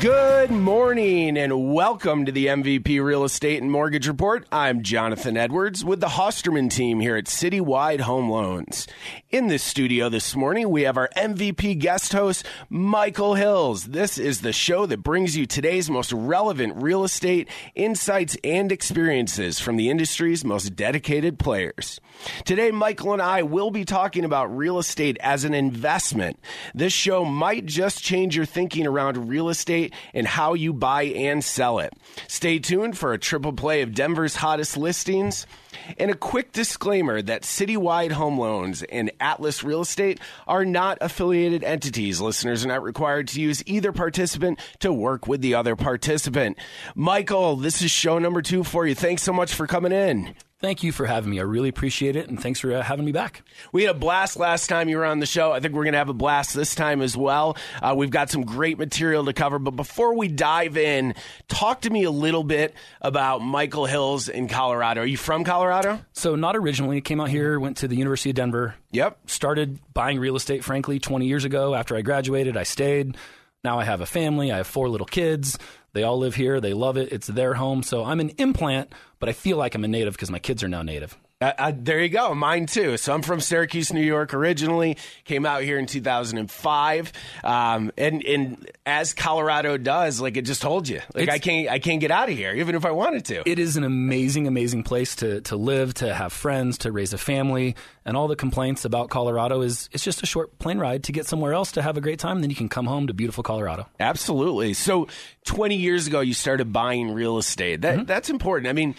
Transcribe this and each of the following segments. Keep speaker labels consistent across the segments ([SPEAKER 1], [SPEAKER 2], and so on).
[SPEAKER 1] Good morning and welcome to the MVP Real Estate and Mortgage Report. I'm Jonathan Edwards with the Hosterman team here at Citywide Home Loans. In this studio this morning, we have our MVP guest host, Michael Hills. This is the show that brings you today's most relevant real estate insights and experiences from the industry's most dedicated players. Today, Michael and I will be talking about real estate as an investment. This show might just change your thinking around real estate and how you buy and sell it. Stay tuned for a triple play of Denver's hottest listings. And a quick disclaimer that Citywide Home Loans and Atlas Real Estate are not affiliated entities. Listeners are not required to use either participant to work with the other participant. Michael, this is show number two for you. Thanks so much for coming in.
[SPEAKER 2] Thank you for having me. I really appreciate it, and thanks for uh, having me back.
[SPEAKER 1] We had a blast last time you were on the show. I think we're going to have a blast this time as well. Uh, we've got some great material to cover, but before we dive in, talk to me a little bit about Michael Hills in Colorado. Are you from Colorado?
[SPEAKER 2] So, not originally. Came out here, went to the University of Denver.
[SPEAKER 1] Yep.
[SPEAKER 2] Started buying real estate, frankly, 20 years ago. After I graduated, I stayed. Now I have a family. I have four little kids. They all live here. They love it. It's their home. So I'm an implant, but I feel like I'm a native because my kids are now native.
[SPEAKER 1] Uh, uh, there you go. Mine too. So I'm from Syracuse, New York originally. Came out here in 2005. Um, and, and as Colorado does, like it just told you, like
[SPEAKER 2] It's-
[SPEAKER 1] I can't, I can't get out of here, even if I wanted to.
[SPEAKER 2] It is an amazing, amazing place to, to live, to have friends, to raise a family. And all the complaints about Colorado is it's just a short plane ride to get somewhere else to have a great time. Then you can come home to beautiful Colorado.
[SPEAKER 1] Absolutely. So 20 years ago, you started buying real estate. That
[SPEAKER 2] Mm-hmm.
[SPEAKER 1] that's important. I mean,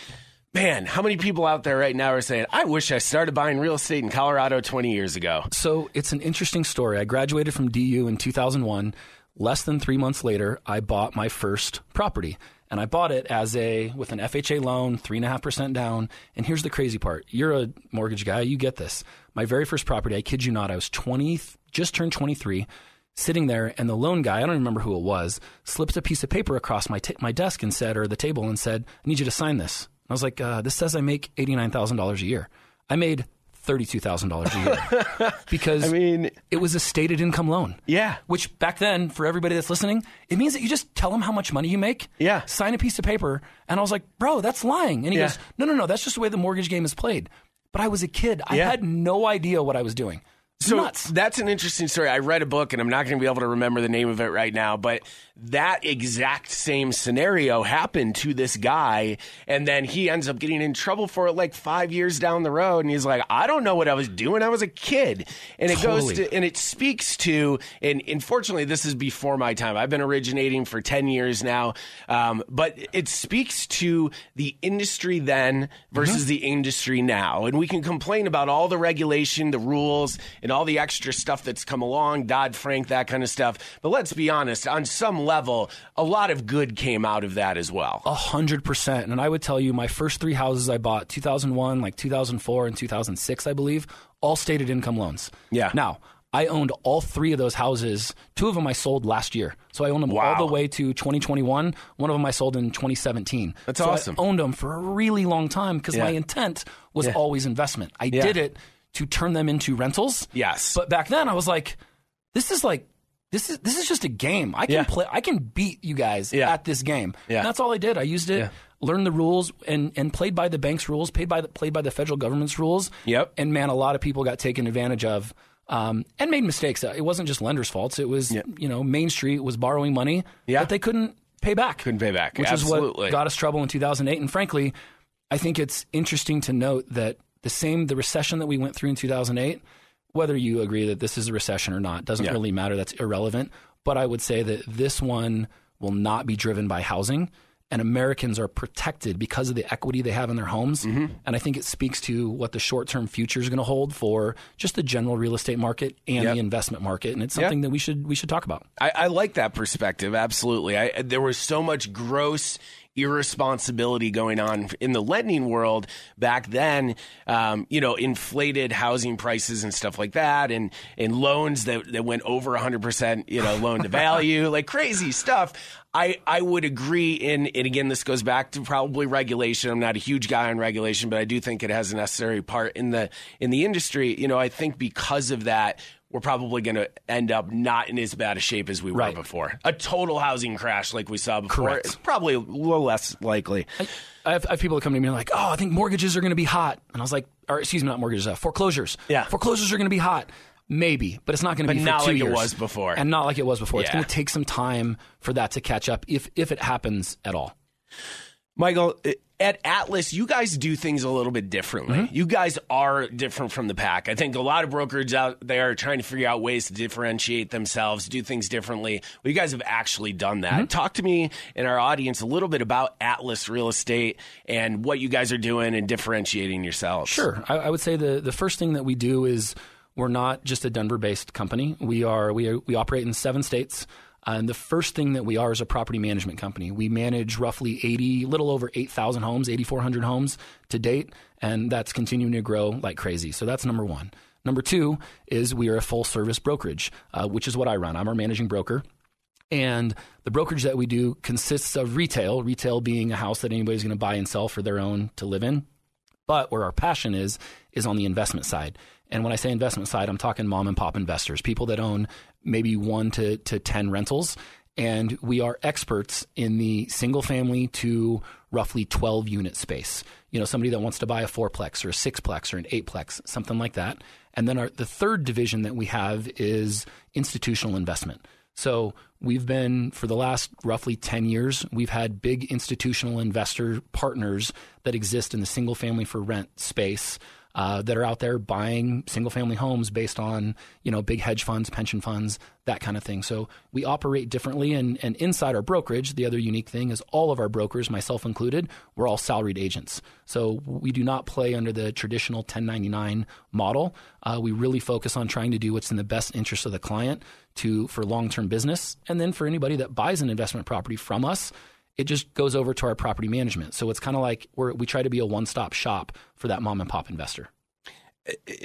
[SPEAKER 1] man, how many people out there right now are saying, "I wish I started buying real estate in Colorado 20 years ago"?
[SPEAKER 2] So it's an interesting story. I graduated from DU in 2001. Less than three months later, I bought my first property. And I bought it as a with an FHA loan, three and a half percent down. And here's the crazy part: you're a mortgage guy, you get this. My very first property, I kid you not, I was 20, just turned 23, sitting there, and the loan guy, I don't remember who it was, slipped a piece of paper across my ta my desk and said, or the table, and said, "I need you to sign this." I was like, uh, "This says I make eighty nine thousand dollars a year." I made thirty-two thousand dollars a year because
[SPEAKER 1] I mean,
[SPEAKER 2] it was a stated income loan.
[SPEAKER 1] Yeah.
[SPEAKER 2] Which back then, for everybody that's listening, it means that you just tell them how much money you make.
[SPEAKER 1] Yeah.
[SPEAKER 2] Sign a piece of paper. And I was like, bro, that's lying. And he
[SPEAKER 1] Yeah.
[SPEAKER 2] goes, no, no, no, that's just the way the mortgage game is played. But I was a kid. I
[SPEAKER 1] Yeah.
[SPEAKER 2] had no idea what I was doing.
[SPEAKER 1] so
[SPEAKER 2] Nuts.
[SPEAKER 1] that's an interesting story. I read a book, and I'm not going to be able to remember the name of it right now, but that exact same scenario happened to this guy, and then he ends up getting in trouble for it like five years down the road, and he's like, "I don't know what I was doing. I was a kid," and it goes to and it speaks to, and unfortunately, this is before my time. I've been originating for ten years now, um, but it speaks to the industry then versus the industry now, and we can complain about all the regulation, the rules, and all the extra stuff that's come along, Dodd Frank, that kind of stuff. But let's be honest, on some level, a lot of good came out of that as well.
[SPEAKER 2] A hundred percent. And I would tell you, my first three houses I bought, 2001, like 2004 and 2006, I believe, all stated income loans.
[SPEAKER 1] Yeah.
[SPEAKER 2] Now, I owned all three of those houses. Two of them I sold last year. So I owned them
[SPEAKER 1] Wow.
[SPEAKER 2] all the way to 2021. One of them I sold in 2017.
[SPEAKER 1] That's
[SPEAKER 2] so
[SPEAKER 1] awesome.
[SPEAKER 2] I owned them for a really long time because my intent was
[SPEAKER 1] Yeah.
[SPEAKER 2] always investment. I
[SPEAKER 1] Yeah.
[SPEAKER 2] did it to turn them into rentals.
[SPEAKER 1] Yes.
[SPEAKER 2] But back then I was like, this is like, this is this is just a game. I can
[SPEAKER 1] Yeah.
[SPEAKER 2] play. I can beat you guys
[SPEAKER 1] Yeah.
[SPEAKER 2] at this game.
[SPEAKER 1] Yeah.
[SPEAKER 2] And that's all I did. I used it, learned the rules, and and played by the bank's rules, played by the played by the federal government's rules.
[SPEAKER 1] Yep.
[SPEAKER 2] And man, a lot of people got taken advantage of. Um, and made mistakes. It wasn't just lenders' faults. It was, you know, Main Street was borrowing money
[SPEAKER 1] Yeah.
[SPEAKER 2] that they couldn't pay back.
[SPEAKER 1] Couldn't pay back.
[SPEAKER 2] Which is what got us trouble in 2008. And frankly, I think it's interesting to note that the same, the recession that we went through in 2008, whether you agree that this is a recession or not, doesn't
[SPEAKER 1] Yeah.
[SPEAKER 2] really matter. That's irrelevant. But I would say that this one will not be driven by housing. and Americans are protected because of the equity they have in their homes. Mm-hmm. And I think it speaks to what the short term future is going to hold for just the general real estate market and yep. the investment market. And it's something yep. that we should we should talk about.
[SPEAKER 1] I, I like that perspective. Absolutely. I, there was so much gross irresponsibility going on in the lending world back then. Um, you know, inflated housing prices and stuff like that, and and loans that that went over 100 percent, you know, loan to value, like crazy stuff. I, I would agree in and again this goes back to probably regulation. I'm not a huge guy on regulation, but I do think it has a necessary part in the in the industry. You know, I think because of that, we're probably going to end up not in as bad a shape as we were
[SPEAKER 2] right.
[SPEAKER 1] before. A total housing crash like we saw before
[SPEAKER 2] Correct.
[SPEAKER 1] is probably a little less likely.
[SPEAKER 2] I, I, have, I, have, people that come to me and like, oh, I think mortgages are going to be hot. And I was like, or excuse me, not mortgages, uh, foreclosures.
[SPEAKER 1] Yeah.
[SPEAKER 2] Foreclosures are going to be hot. Maybe, but it's not going to be for
[SPEAKER 1] not
[SPEAKER 2] two
[SPEAKER 1] like
[SPEAKER 2] years.
[SPEAKER 1] it was before.
[SPEAKER 2] And not like it was before.
[SPEAKER 1] Yeah.
[SPEAKER 2] It's going to take some time for that to catch up if, if it happens at all.
[SPEAKER 1] Michael, at Atlas, you guys do things a little bit differently. Mm-hmm. You guys are different from the pack. I think a lot of brokers out there are trying to figure out ways to differentiate themselves, do things differently. Well, you guys have actually done that. Mm-hmm. Talk to me and our audience a little bit about Atlas Real Estate and what you guys are doing and differentiating yourselves.
[SPEAKER 2] Sure. I, I would say the, the first thing that we do is we're not just a Denver based company. We are we are, we operate in seven states. Uh, and the first thing that we are is a property management company. We manage roughly 80, little over 8,000 homes, 8,400 homes to date, and that's continuing to grow like crazy. So that's number one. Number two is we are a full service brokerage, uh, which is what I run. I'm our managing broker. And the brokerage that we do consists of retail, retail being a house that anybody's going to buy and sell for their own to live in. But where our passion is, is on the investment side. And when I say investment side, I'm talking mom and pop investors, people that own maybe one to, to 10 rentals. And we are experts in the single family to roughly 12 unit space. You know, somebody that wants to buy a fourplex or a sixplex or an eightplex, something like that. And then our, the third division that we have is institutional investment. So we've been, for the last roughly 10 years, we've had big institutional investor partners that exist in the single family for rent space uh, that are out there buying single family homes based on you know big hedge funds, pension funds, that kind of thing. So we operate differently, and, and inside our brokerage, the other unique thing is all of our brokers, myself included, we're all salaried agents. So we do not play under the traditional 1099 model. Uh, we really focus on trying to do what's in the best interest of the client to for long term business, and then for anybody that buys an investment property from us it just goes over to our property management. So it's kind of like we try to be a one stop shop for that mom and pop investor.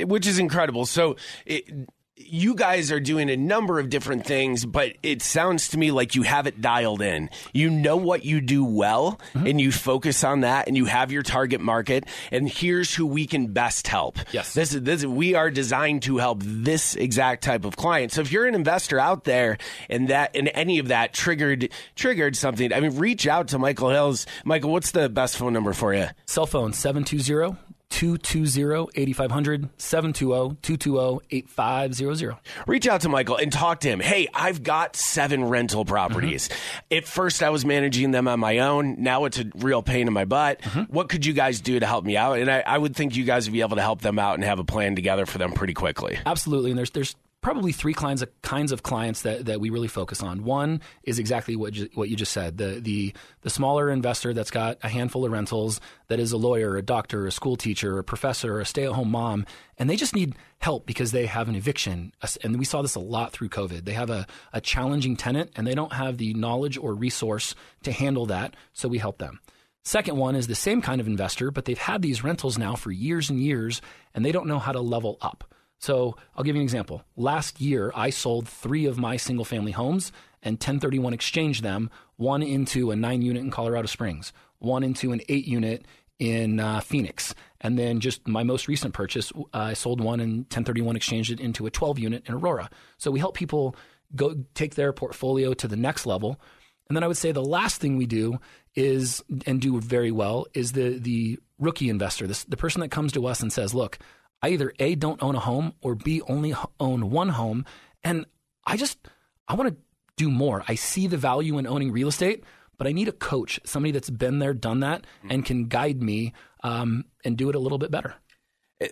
[SPEAKER 1] Which is incredible. So it, you guys are doing a number of different things, but it sounds to me like you have it dialed in. You know what you do well, mm-hmm. and you focus on that, and you have your target market. And here's who we can best help.
[SPEAKER 2] Yes,
[SPEAKER 1] this is this. We are designed to help this exact type of client. So if you're an investor out there, and that and any of that triggered triggered something, I mean, reach out to Michael Hills. Michael, what's the best phone number for you?
[SPEAKER 2] Cell phone 720 220-8500 720-220-8500
[SPEAKER 1] reach out to michael and talk to him. Hey i've got seven rental properties. Mm-hmm. at first i was managing them on my own. Now it's a real pain in my butt. Mm-hmm. what could you guys do to help me out? And I, I, would think you guys would be able to help them out and have a plan together for them pretty quickly.
[SPEAKER 2] Absolutely. And there's there's probably three kinds of kinds of clients that, that we really focus on. One is exactly what you, what you just said the the the smaller investor that's got a handful of rentals that is a lawyer, a doctor, a school teacher, a professor, a stay at home mom, and they just need help because they have an eviction. And we saw this a lot through COVID. They have a, a challenging tenant and they don't have the knowledge or resource to handle that, so we help them. Second one is the same kind of investor, but they've had these rentals now for years and years, and they don't know how to level up. So I'll give you an example. Last year, I sold three of my single family homes and 1031 exchanged them, one into a nine unit in Colorado Springs, one into an eight unit in uh, Phoenix. And then just my most recent purchase, uh, I sold one and 1031 exchanged it into a 12 unit in Aurora. So we help people go take their portfolio to the next level. And then I would say the last thing we do is and do very well is the the rookie investor, this, the person that comes to us and says, "Look, I either A, don't own a home or B, only own one home. And I just, I want to do more. I see the value in owning real estate, but I need a coach, somebody that's been there, done that, mm-hmm. and can guide me um, and do it a little bit better.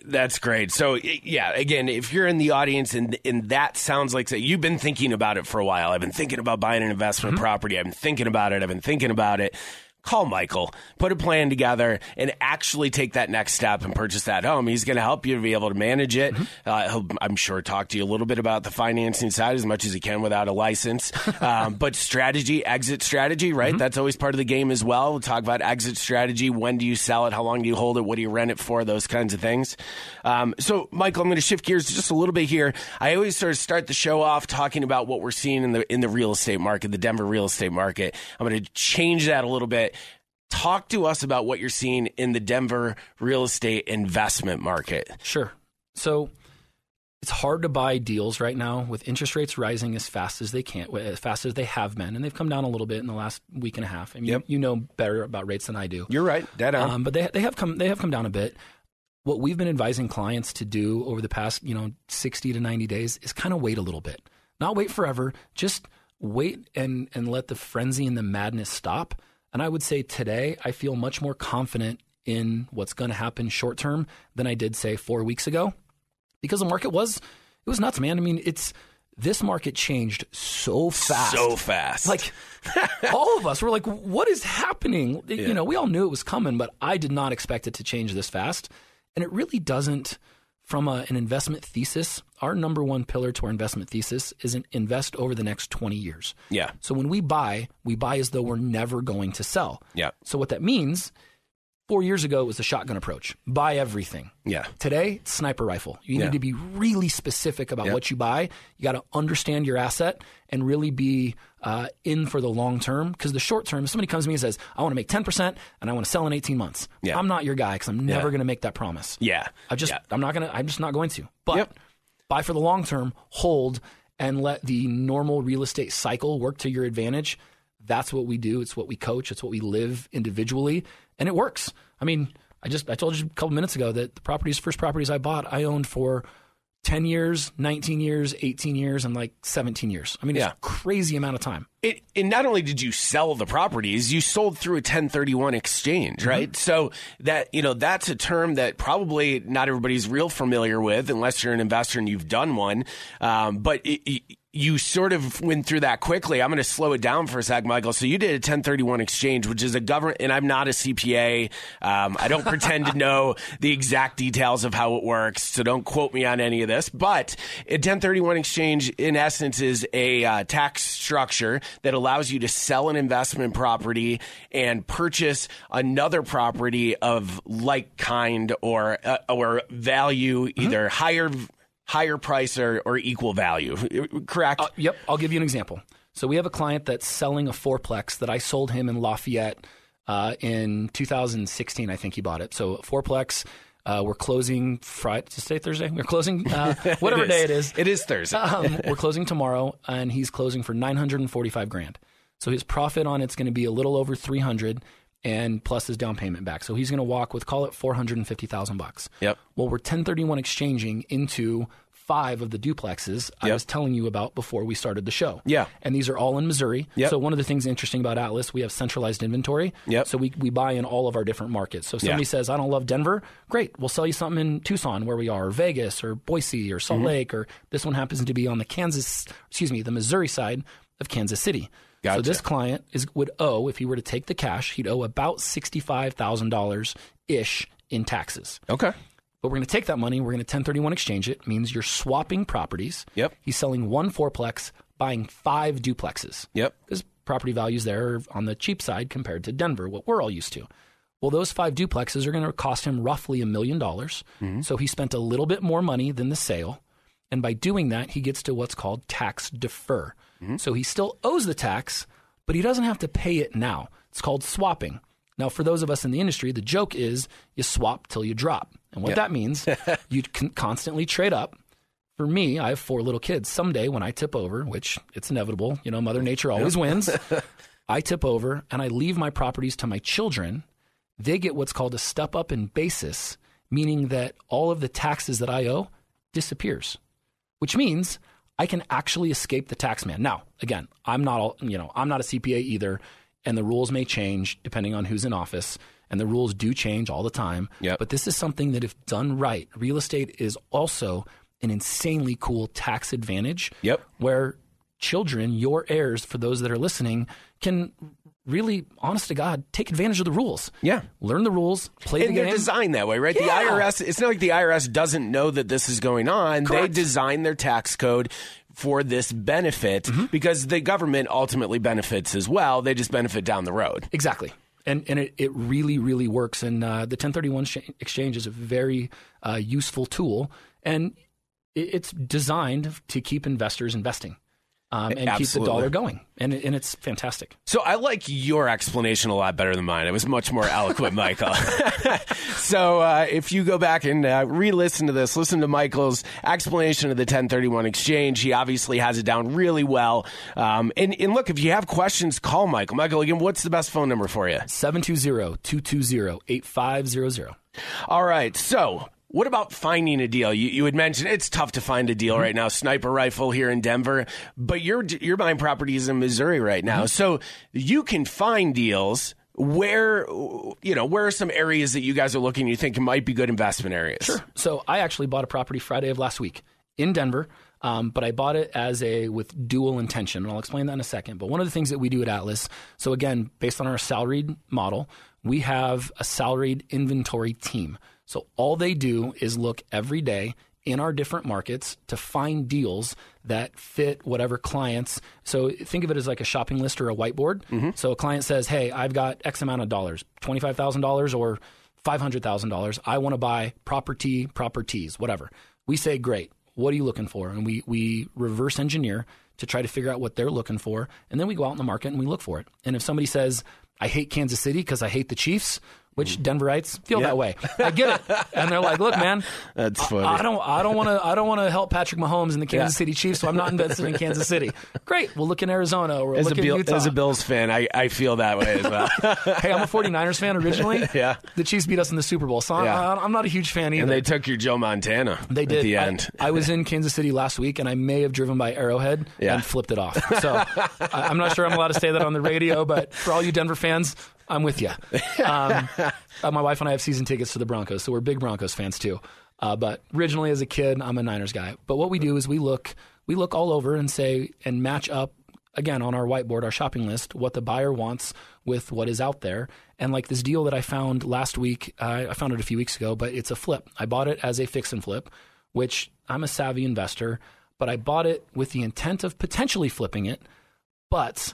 [SPEAKER 1] That's great. So yeah, again, if you're in the audience and and that sounds like say, you've been thinking about it for a while. I've been thinking about buying an investment mm-hmm. property. I've been thinking about it. I've been thinking about it call Michael, put a plan together, and actually take that next step and purchase that home. He's going to help you to be able to manage it.
[SPEAKER 2] Mm-hmm.
[SPEAKER 1] Uh, he'll, I'm sure, talk to you a little bit about the financing side as much as he can without a license. um, but strategy, exit strategy, right?
[SPEAKER 2] Mm-hmm.
[SPEAKER 1] That's always part of the game as well. We'll talk about exit strategy. When do you sell it? How long do you hold it? What do you rent it for? Those kinds of things. Um, so, Michael, I'm going to shift gears just a little bit here. I always sort of start the show off talking about what we're seeing in the in the real estate market, the Denver real estate market. I'm going to change that a little bit. Talk to us about what you're seeing in the Denver real estate investment market.
[SPEAKER 2] Sure. So it's hard to buy deals right now with interest rates rising as fast as they can, as fast as they have been, and they've come down a little bit in the last week and a half. And you,
[SPEAKER 1] Yep.
[SPEAKER 2] you know better about rates than I do.
[SPEAKER 1] You're right, dead on.
[SPEAKER 2] Um, but they they have come they have come down a bit. What we've been advising clients to do over the past you know sixty to ninety days is kind of wait a little bit, not wait forever, just wait and and let the frenzy and the madness stop. And I would say today I feel much more confident in what's going to happen short term than I did say four weeks ago, because the market was it was nuts, man. I mean, it's this market changed so fast,
[SPEAKER 1] so fast.
[SPEAKER 2] like all of us were like, what is happening? You know, we all knew it was coming, but I did not expect it to change this fast. And it really doesn't, from a, an investment thesis, our number one pillar to our investment thesis is an invest over the next 20 years.
[SPEAKER 1] yeah,
[SPEAKER 2] So when we buy, we buy as though we're never going to sell.
[SPEAKER 1] yeah,
[SPEAKER 2] So what that means, four years ago, it was the shotgun approach buy everything.
[SPEAKER 1] yeah,
[SPEAKER 2] Today, it's sniper rifle. You
[SPEAKER 1] Yeah.
[SPEAKER 2] need to be really specific about
[SPEAKER 1] Yep.
[SPEAKER 2] what you buy. You got to understand your asset and really be uh, in for the long term. Because the short term, if somebody comes to me and says, I want to make 10% and I want to sell in 18 months,
[SPEAKER 1] Yeah.
[SPEAKER 2] I'm not your guy because I'm never
[SPEAKER 1] Yeah.
[SPEAKER 2] going to make that promise.
[SPEAKER 1] yeah.
[SPEAKER 2] I just. I'm not going to, I'm just not going to. But
[SPEAKER 1] Yep.
[SPEAKER 2] buy for the long term, hold, and let the normal real estate cycle work to your advantage. That's what we do. It's what we coach. It's what we live individually, and it works. I mean, I just I told you a couple minutes ago that the properties, first properties I bought, I owned for ten years, nineteen years, eighteen years, and like seventeen years. I mean, it's
[SPEAKER 1] Yeah.
[SPEAKER 2] a crazy amount of time.
[SPEAKER 1] it, and not only did you sell the properties, you sold through a 1031 exchange,
[SPEAKER 2] Mm-hmm.
[SPEAKER 1] right? So that, you know, that's a term that probably not everybody's real familiar with unless you're an investor and you've done one. Um, but it, it, you sort of went through that quickly. I'm going to slow it down for a sec, Michael. So you did a 1031 exchange, which is a government, and I'm not a CPA. Um, I don't pretend to know the exact details of how it works, so don't quote me on any of this. But a 1031 exchange, in essence, is a uh, tax structure that allows you to sell an investment property and purchase another property of like kind or uh, or value, either higher higher price or, or equal value. Correct?
[SPEAKER 2] Uh, yep, I'll give you an example. So we have a client that's selling a fourplex that I sold him in Lafayette uh, in 2016. I think he bought it. So fourplex. Uh, we're closing Friday. Today Thursday. We're closing uh, whatever
[SPEAKER 1] It
[SPEAKER 2] day it is.
[SPEAKER 1] It is Thursday.
[SPEAKER 2] um, we're closing tomorrow, and he's closing for 945 grand. So his profit on it's going to be a little over 300, and plus his down payment back. So he's going to walk with call it 450,000 bucks.
[SPEAKER 1] Yep.
[SPEAKER 2] Well, we're 1031 exchanging into five of the duplexes I
[SPEAKER 1] Yep.
[SPEAKER 2] was telling you about before we started the show.
[SPEAKER 1] Yeah.
[SPEAKER 2] And these are all in Missouri.
[SPEAKER 1] Yep.
[SPEAKER 2] So one of the things interesting about Atlas, we have centralized inventory.
[SPEAKER 1] Yep.
[SPEAKER 2] So we, we buy in all of our different markets. So if somebody
[SPEAKER 1] Yeah.
[SPEAKER 2] says, I don't love Denver, great. We'll sell you something in Tucson where we are, or Vegas, or Boise, or
[SPEAKER 1] Mm-hmm.
[SPEAKER 2] Salt Lake, or this one happens to be on the Kansas, excuse me, the Missouri side of Kansas City.
[SPEAKER 1] Gotcha.
[SPEAKER 2] So this client is would owe, if he were to take the cash, he'd owe about $65,000 ish in taxes.
[SPEAKER 1] okay.
[SPEAKER 2] But we're going to take that money, we're going to 1031 exchange it, means you're swapping properties.
[SPEAKER 1] Yep.
[SPEAKER 2] He's selling one fourplex, buying five duplexes.
[SPEAKER 1] Yep.
[SPEAKER 2] Because property values there are on the cheap side compared to Denver, what we're all used to. Well, those five duplexes are going to cost him roughly a million dollars. Mm-hmm. So he spent a little bit more money than the sale. And by doing that, he gets to what's called tax defer. Mm-hmm. So he still owes the tax, but he doesn't have to pay it now. It's called swapping. Now, for those of us in the industry, the joke is you swap till you drop. And what that means, you can constantly trade up. For me, I have four little kids. Someday when I tip over, which it's inevitable, you know, Mother Nature always wins, I tip over and I leave my properties to my children. They get what's called a step up in basis, meaning that all of the taxes that I owe disappears, which means I can actually escape the tax man. Now, again, I'm not, all, you know, I'm not a CPA either, and the rules may change depending on who's in office, and the rules do change all the time.
[SPEAKER 1] Yep.
[SPEAKER 2] But this is something that, if done right, real estate is also an insanely cool tax advantage.
[SPEAKER 1] Yep.
[SPEAKER 2] Where children, your heirs, for those that are listening, can really, honest to God, take advantage of the rules.
[SPEAKER 1] Yeah.
[SPEAKER 2] Learn the rules, play
[SPEAKER 1] and
[SPEAKER 2] the
[SPEAKER 1] they're
[SPEAKER 2] game.
[SPEAKER 1] designed that way, right?
[SPEAKER 2] Yeah.
[SPEAKER 1] The IRS, it's not like the IRS doesn't know that this is going on. They design their tax code for this benefit
[SPEAKER 2] Mm-hmm.
[SPEAKER 1] because the government ultimately benefits as well. They just benefit down the road.
[SPEAKER 2] Exactly. And, and it, it really, really works. And uh, the 1031 sh- exchange is a very uh, useful tool. And it's designed to keep investors investing um, and keep the dollar going. And, and it's fantastic.
[SPEAKER 1] So I like your explanation a lot better than mine. It was much more eloquent, Michael. so uh, if you go back and uh, re-listen to this, listen to Michael's explanation of the 1031 exchange. He obviously has it down really well. Um, and, and look, if you have questions, call Michael. Michael, again, what's the best phone number for you?
[SPEAKER 2] 720 220 8500.
[SPEAKER 1] All right. So, what about finding a deal? You, you had mentioned it's tough to find a deal
[SPEAKER 2] Mm-hmm.
[SPEAKER 1] right now. Sniper rifle here in Denver, but you're you're buying properties in Missouri right now,
[SPEAKER 2] Mm-hmm.
[SPEAKER 1] so you can find deals. Where you know where are some areas that you guys are looking? You think might be good investment areas? Sure.
[SPEAKER 2] So I actually bought a property Friday of last week in Denver, um, but I bought it as a with dual intention, and I'll explain that in a second. But one of the things that we do at Atlas, so again, based on our salaried model, we have a salaried inventory team. So all they do is look every day in our different markets to find deals that fit whatever clients. So think of it as like a shopping list or a whiteboard. Mm-hmm. So a client says, "Hey, I've got X amount of dollars, twenty five thousand dollars, or five hundred thousand dollars. I want to buy property, properties, whatever." We say, "Great. What are you looking for?" And we we reverse engineer to try to figure out what they're looking for, and then we go out in the market and we look for it. And if somebody says, "I hate Kansas City because I hate the Chiefs," which mm. Denverites feel that way, I get it, and they're like, "Look, man,
[SPEAKER 1] That's funny.
[SPEAKER 2] I, don't, I don't want to, I don't want to help Patrick Mahomes and the Kansas
[SPEAKER 1] Yeah.
[SPEAKER 2] City Chiefs, so I'm not invested in Kansas City." Great, we'll look in Arizona or
[SPEAKER 1] As a, Bill, as a Bills fan, I, I feel that way as well.
[SPEAKER 2] hey, I'm a 49ers fan originally.
[SPEAKER 1] Yeah.
[SPEAKER 2] the Chiefs beat us in the Super Bowl, so I'm-
[SPEAKER 1] Yeah.
[SPEAKER 2] I'm not a huge fan either.
[SPEAKER 1] and they took your Joe Montana.
[SPEAKER 2] They did.
[SPEAKER 1] at the
[SPEAKER 2] I-
[SPEAKER 1] end.
[SPEAKER 2] I, was in Kansas City last week, and I may have driven by Arrowhead
[SPEAKER 1] Yeah.
[SPEAKER 2] and flipped it off. So I, I'm not sure I'm allowed to say that on the radio, but for all you Denver fans, I'm with you. Um, uh, my wife and I have season tickets to the Broncos, so we're big Broncos fans too. Uh, but originally, as a kid, I'm a Niners guy. But what we do is we look, we look all over and say and match up again on our whiteboard, our shopping list, what the buyer wants with what is out there. And like this deal that I found last week, uh, I found it a few weeks ago, but it's a flip. I bought it as a fix and flip, which I'm a savvy investor, but I bought it with the intent of potentially flipping it. But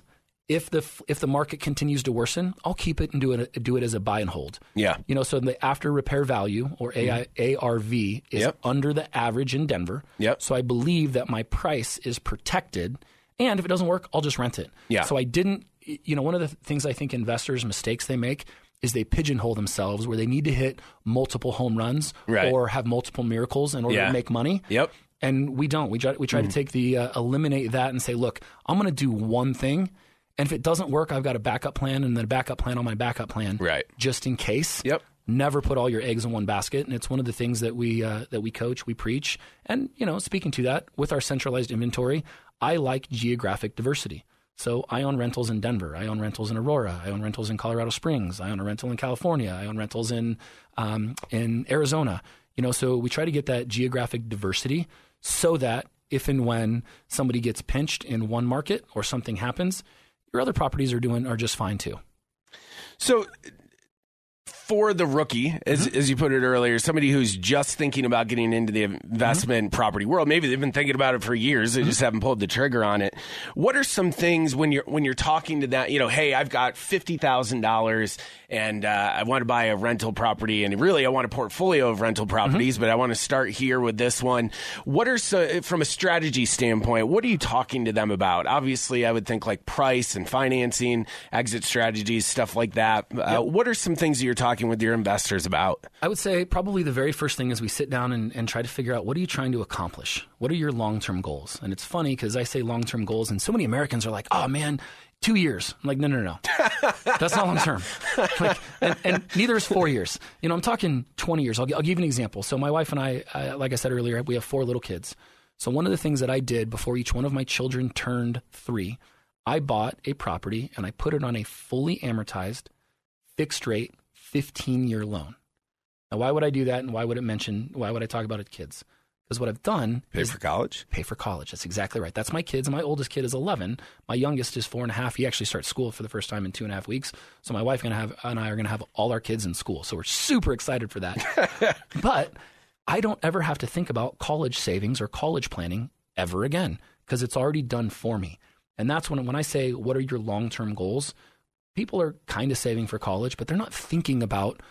[SPEAKER 2] if the if the market continues to worsen, I'll keep it and do it do it as a buy and hold.
[SPEAKER 1] Yeah.
[SPEAKER 2] You know, so the after repair value or AI, ARV is
[SPEAKER 1] Yep.
[SPEAKER 2] under the average in Denver.
[SPEAKER 1] Yep.
[SPEAKER 2] So I believe that my price is protected, and if it doesn't work, I'll just rent it.
[SPEAKER 1] Yeah.
[SPEAKER 2] So I didn't. You know, one of the things I think investors mistakes they make is they pigeonhole themselves where they need to hit multiple home runs
[SPEAKER 1] Right.
[SPEAKER 2] or have multiple miracles in order
[SPEAKER 1] Yeah.
[SPEAKER 2] to make money.
[SPEAKER 1] Yep.
[SPEAKER 2] And we don't. We try, we try
[SPEAKER 1] Mm.
[SPEAKER 2] to take the uh, eliminate that and say, look, I'm going to do one thing, and if it doesn't work, I've got a backup plan and then a backup plan on my backup plan,
[SPEAKER 1] Right.
[SPEAKER 2] Just in case.
[SPEAKER 1] Yep.
[SPEAKER 2] Never put all your eggs in one basket, and it's one of the things that we uh, that we coach, we preach, and you know, speaking to that, with our centralized inventory, I like geographic diversity. So I own rentals in Denver. I own rentals in Aurora. I own rentals in Colorado Springs. I own a rental in California. I own rentals in um, in Arizona. You know, so we try to get that geographic diversity so that if and when somebody gets pinched in one market or something happens, your other properties are doing are just fine too.
[SPEAKER 1] So, for the rookie, as,
[SPEAKER 2] Mm-hmm.
[SPEAKER 1] as you put it earlier, somebody who's just thinking about getting into the investment
[SPEAKER 2] Mm-hmm.
[SPEAKER 1] property world, maybe they've been thinking about it for years, they just haven't pulled the trigger on it. What are some things when you're when you're talking to that? You know, hey, I've got fifty thousand dollars and uh, I want to buy a rental property, and really I want a portfolio of rental
[SPEAKER 2] Mm-hmm.
[SPEAKER 1] properties, but I want to start here with this one. What are so, from a strategy standpoint? What are you talking to them about? Obviously, I would think like price and financing, exit strategies, stuff like that. Uh, what are some things that you're talking with your investors about?
[SPEAKER 2] I would say probably the very first thing is we sit down and, and try to figure out what are you trying to accomplish? What are your long term goals? And it's funny because I say long term goals, and so many Americans are like, oh man, two years. I'm like, no, no, no. That's not long term. Like, and, and neither is four years. You know, I'm talking 20 years. I'll, I'll give you an example. So, my wife and I, uh, like I said earlier, we have four little kids. So, one of the things that I did before each one of my children turned three, I bought a property and I put it on a fully amortized, fixed rate, 15 year loan. Now, why would I do that, and why would it mention? Why would I talk about it, kids? Because what I've done
[SPEAKER 1] Pay for college?
[SPEAKER 2] pay for college. That's exactly right. That's my kids. My oldest kid is 11. My youngest is four and a half. He actually starts school for the first time in two and a half weeks. So my wife gonna have and I are gonna have all our kids in school. So we're super excited for that. but I don't ever have to think about college savings or college planning ever again because it's already done for me. And that's when when I say what are your long term goals, people are kind of saving for college, but they're not thinking about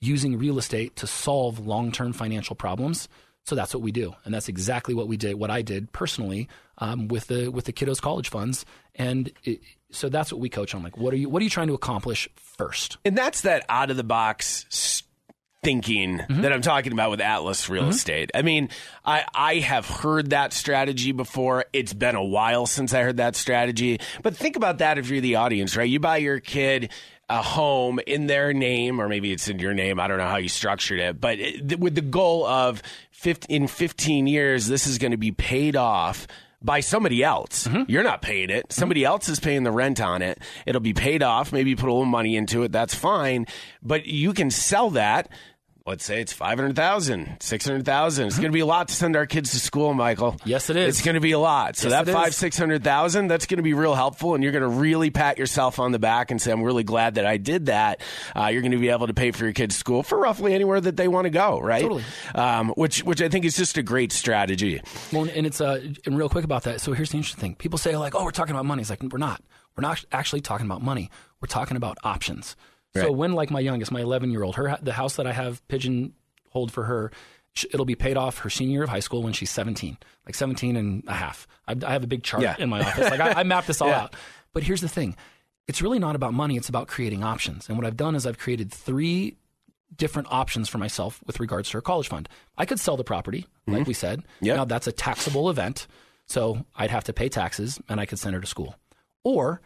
[SPEAKER 2] using real estate to solve long term financial problems. So that's what we do, and that's exactly what we did. What I did personally um, with the with the kiddos' college funds, and it, so that's what we coach on. Like, what are you what are you trying to accomplish first?
[SPEAKER 1] And that's that out of the box thinking
[SPEAKER 2] Mm-hmm.
[SPEAKER 1] that I'm talking about with Atlas Real Estate. I mean, I I have heard that strategy before. It's been a while since I heard that strategy. But think about that if you're the audience, right? You buy your kid a home in their name, or maybe it's in your name. I don't know how you structured it, but it, with the goal of 50, in 15 years, this is going to be paid off by somebody else.
[SPEAKER 2] Mm-hmm.
[SPEAKER 1] You're not paying it. Somebody else is paying the rent on it. It'll be paid off. Maybe you put a little money into it. That's fine. But you can sell that. Let's say it's 500,000, 600,000. It's going to be a lot to send our kids to school, Michael.
[SPEAKER 2] Yes, it is.
[SPEAKER 1] It's going to be a lot. So
[SPEAKER 2] Yes,
[SPEAKER 1] that five, 600,000, that's going to be real helpful. And you're going to really pat yourself on the back and say, I'm really glad that I did that. Uh, you're going to be able to pay for your kids' school for roughly anywhere that they want to go, right?
[SPEAKER 2] Totally.
[SPEAKER 1] Um, which, which I think is just a great strategy.
[SPEAKER 2] Well, and it's uh, and real quick about that. So here's the interesting thing: people say like, "Oh, we're talking about money." It's like we're not. We're not actually talking about money. We're talking about options. So when like my youngest, my 11 year old, her the house that I have pigeon hold for her, it'll be paid off her senior year of high school when she's 17, like 17 and a half. I, I have a big chart
[SPEAKER 1] Yeah.
[SPEAKER 2] in my office. Like I, I mapped this all
[SPEAKER 1] Yeah.
[SPEAKER 2] out. But here's the thing: it's really not about money. It's about creating options. And what I've done is I've created three different options for myself with regards to her college fund. I could sell the property, like mm-hmm. we said.
[SPEAKER 1] Yep.
[SPEAKER 2] Now that's a taxable event, so I'd have to pay taxes and I could send her to school. Or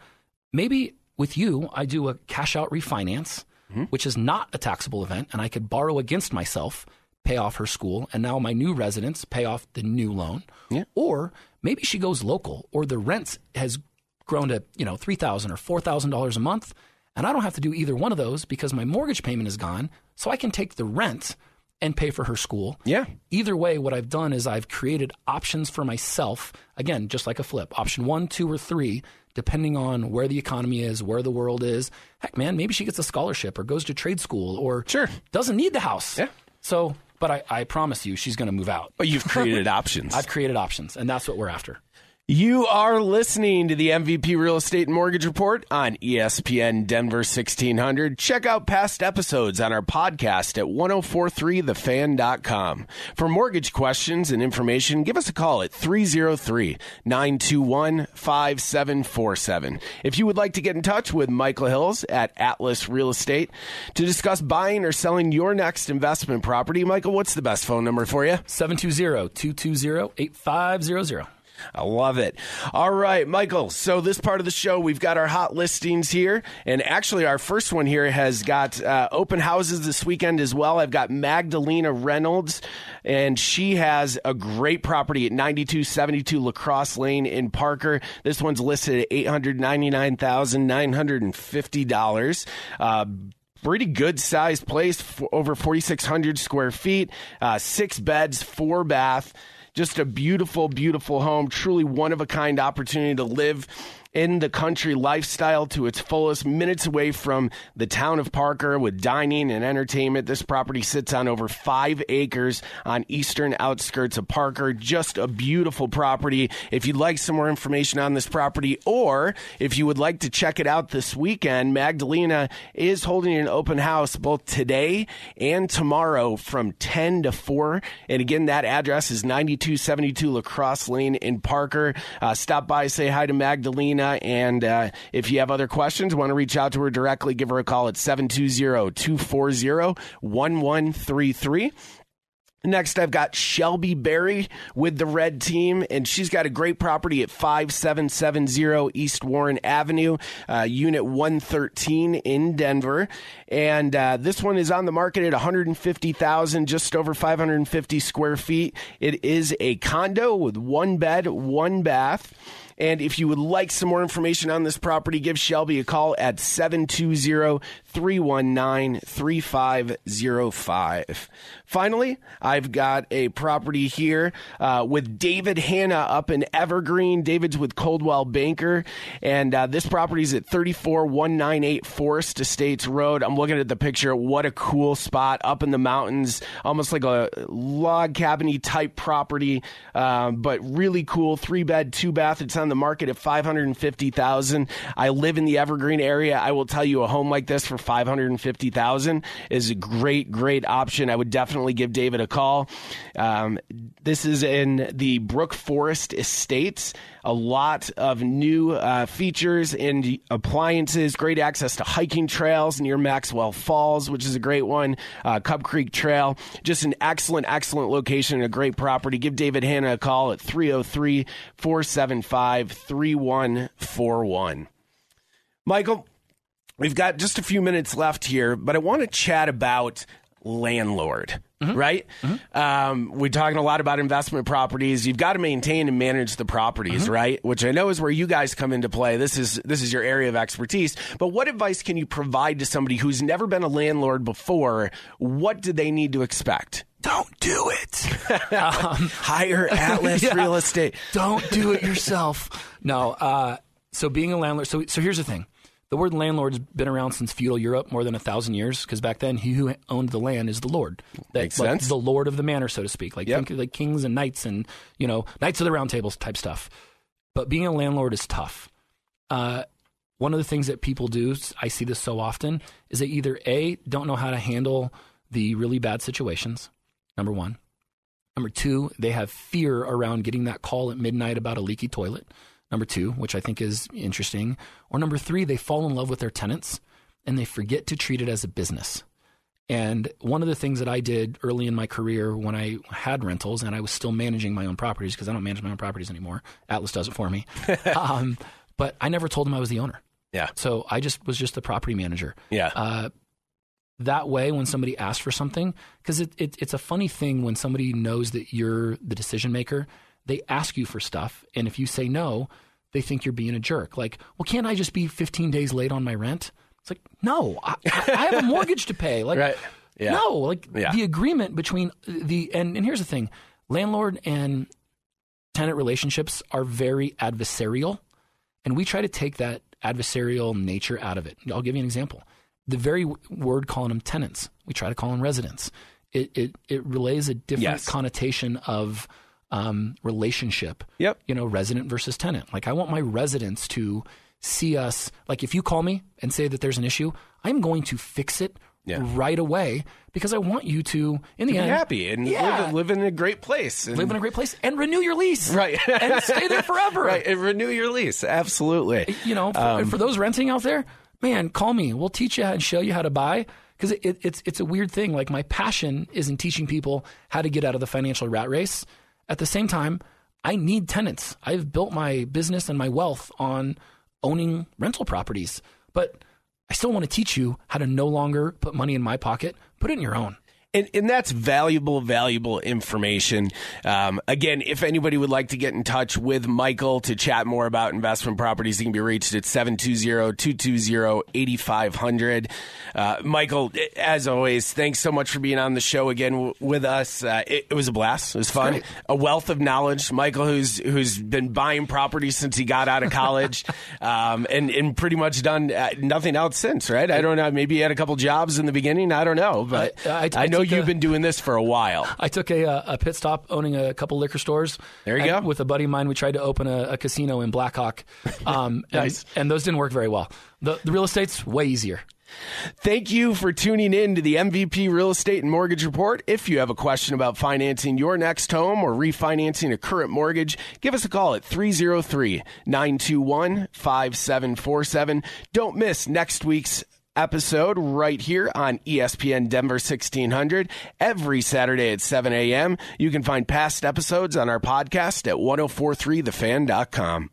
[SPEAKER 2] maybe with you, I do a cash out refinance, mm-hmm. which is not a taxable event, and I could borrow against myself, pay off her school, and now my new residents pay off the new loan.
[SPEAKER 1] Yeah.
[SPEAKER 2] Or maybe she goes local, or the rent has grown to you know three thousand or four thousand dollars a month, and I don't have to do either one of those because my mortgage payment is gone, so I can take the rent and pay for her school.
[SPEAKER 1] Yeah.
[SPEAKER 2] Either way, what I've done is I've created options for myself. Again, just like a flip, option one, two, or three, depending on where the economy is, where the world is. Heck, man, maybe she gets a scholarship or goes to trade school or
[SPEAKER 1] Sure.
[SPEAKER 2] doesn't need the house.
[SPEAKER 1] Yeah.
[SPEAKER 2] So, but I, I promise you, she's going to move out.
[SPEAKER 1] But you've created options.
[SPEAKER 2] I've created options, and that's what we're after.
[SPEAKER 1] You are listening to the MVP Real Estate and Mortgage Report on ESPN Denver 1600. Check out past episodes on our podcast at 1043thefan.com. For mortgage questions and information, give us a call at 303 921 5747. If you would like to get in touch with Michael Hills at Atlas Real Estate to discuss buying or selling your next investment property, Michael, what's the best phone number for you?
[SPEAKER 2] 720-220-8500.
[SPEAKER 1] I love it. All right, Michael. So this part of the show, we've got our hot listings here, and actually, our first one here has got uh, open houses this weekend as well. I've got Magdalena Reynolds, and she has a great property at 9272 Lacrosse Lane in Parker. This one's listed at eight hundred ninety nine thousand nine hundred and fifty dollars. Uh, pretty good sized place, over 4,600 square feet, uh, six beds, four bath. Just a beautiful, beautiful home. Truly one of a kind opportunity to live in the country lifestyle to its fullest. Minutes away from the town of Parker with dining and entertainment. This property sits on over five acres on eastern outskirts of Parker. Just a beautiful property. If you'd like some more information on this property or if you would like to check it out this weekend, Magdalena is holding an open house both today and tomorrow from 10 to 4. And again, that address is 9272 Lacrosse Lane in Parker. Uh, stop by, say hi to Magdalena. And uh, if you have other questions, want to reach out to her directly, give her a call at 720 240 1133. Next, I've got Shelby Berry with the red team, and she's got a great property at 5770 East Warren Avenue, uh, Unit 113 in Denver. And uh, this one is on the market at 150,000, just over 550 square feet. It is a condo with one bed, one bath. And if you would like some more information on this property, give Shelby a call at 720 319 3505. Finally, I've got a property here uh, with David Hanna up in Evergreen. David's with Coldwell Banker, and uh, this property is at 34198 Forest Estates Road. I'm looking at the picture. What a cool spot up in the mountains, almost like a log cabiny type property, um, but really cool. Three bed, two bath. It's on the market at 550000 I live in the Evergreen area. I will tell you, a home like this for 550000 is a great, great option. I would definitely give David a call. Um, this is in the Brook Forest Estates. A lot of new uh, features and appliances, great access to hiking trails near Maxwell Falls, which is a great one, uh, Cub Creek Trail. Just an excellent, excellent location and a great property. Give David Hanna a call at 303 475 3141. Michael, we've got just a few minutes left here, but I want to chat about landlord. Mm-hmm. Right? Mm-hmm. Um, we're talking a lot about investment properties. You've got to maintain and manage the properties, mm-hmm. right? Which I know is where you guys come into play. This is this is your area of expertise. But what advice can you provide to somebody who's never been a landlord before? What do they need to expect?
[SPEAKER 2] Don't do it.
[SPEAKER 1] um, Hire Atlas yeah, Real Estate.
[SPEAKER 2] Don't do it yourself. No. Uh, so being a landlord. So so here's the thing the word landlord's been around since feudal Europe more than a thousand years because back then he who owned the land is the lord.
[SPEAKER 1] That, Makes like, sense.
[SPEAKER 2] The lord of the manor, so to speak. Like yep. think like kings and knights and you know knights of the round tables type stuff. But being a landlord is tough. Uh, one of the things that people do, I see this so often, is they either a don't know how to handle the really bad situations. Number one. Number two, they have fear around getting that call at midnight about a leaky toilet number two, which I think is interesting. Or number three, they fall in love with their tenants and they forget to treat it as a business. And one of the things that I did early in my career when I had rentals and I was still managing my own properties, because I don't manage my own properties anymore, Atlas does it for me. um, but I never told them I was the owner.
[SPEAKER 1] Yeah.
[SPEAKER 2] So I just was just the property manager.
[SPEAKER 1] Yeah. Uh,
[SPEAKER 2] that way, when somebody asks for something, because it, it, it's a funny thing when somebody knows that you're the decision maker they ask you for stuff, and if you say no, they think you're being a jerk. Like, well, can't I just be 15 days late on my rent? It's like, no, I, I have a mortgage to pay. Like,
[SPEAKER 1] right. yeah.
[SPEAKER 2] no, like yeah. the agreement between the and and here's the thing, landlord and tenant relationships are very adversarial, and we try to take that adversarial nature out of it. I'll give you an example. The very word calling them tenants, we try to call them residents. It it it relays a different yes. connotation of um, relationship.
[SPEAKER 1] Yep.
[SPEAKER 2] You know, resident versus tenant. Like I want my residents to see us. Like if you call me and say that there's an issue, I'm going to fix it yeah. right away because I want you to, in the
[SPEAKER 1] to
[SPEAKER 2] end,
[SPEAKER 1] happy and yeah, live, live, in a great place.
[SPEAKER 2] And, live in a great place and renew your lease.
[SPEAKER 1] Right.
[SPEAKER 2] and stay there forever.
[SPEAKER 1] Right. And renew your lease. Absolutely.
[SPEAKER 2] You know, for, um, for those renting out there, man, call me. We'll teach you and show you how to buy because it, it, it's it's a weird thing. Like my passion is in teaching people how to get out of the financial rat race. At the same time, I need tenants. I've built my business and my wealth on owning rental properties, but I still want to teach you how to no longer put money in my pocket, put it in your own.
[SPEAKER 1] And, and that's valuable, valuable information. Um, again, if anybody would like to get in touch with Michael to chat more about investment properties, he can be reached at 720-220-8500. Uh, Michael, as always, thanks so much for being on the show again w- with us. Uh, it, it, was a blast. It was fun. A wealth of knowledge. Michael, who's who's been buying properties since he got out of college, um, and and pretty much done uh, nothing else since. Right? I don't know. Maybe he had a couple jobs in the beginning. I don't know, but I, I, I know you've a, been doing this for a while.
[SPEAKER 2] I took a, uh, a pit stop owning a couple liquor stores.
[SPEAKER 1] There you go.
[SPEAKER 2] With a buddy of mine, we tried to open a, a casino in Blackhawk. Um, nice. And, and, those didn't work very well. The, the real estate's way easier.
[SPEAKER 1] Thank you for tuning in to the MVP Real Estate and Mortgage Report. If you have a question about financing your next home or refinancing a current mortgage, give us a call at 303 921 5747. Don't miss next week's episode right here on ESPN Denver 1600 every Saturday at 7 a.m. You can find past episodes on our podcast at 1043thefan.com.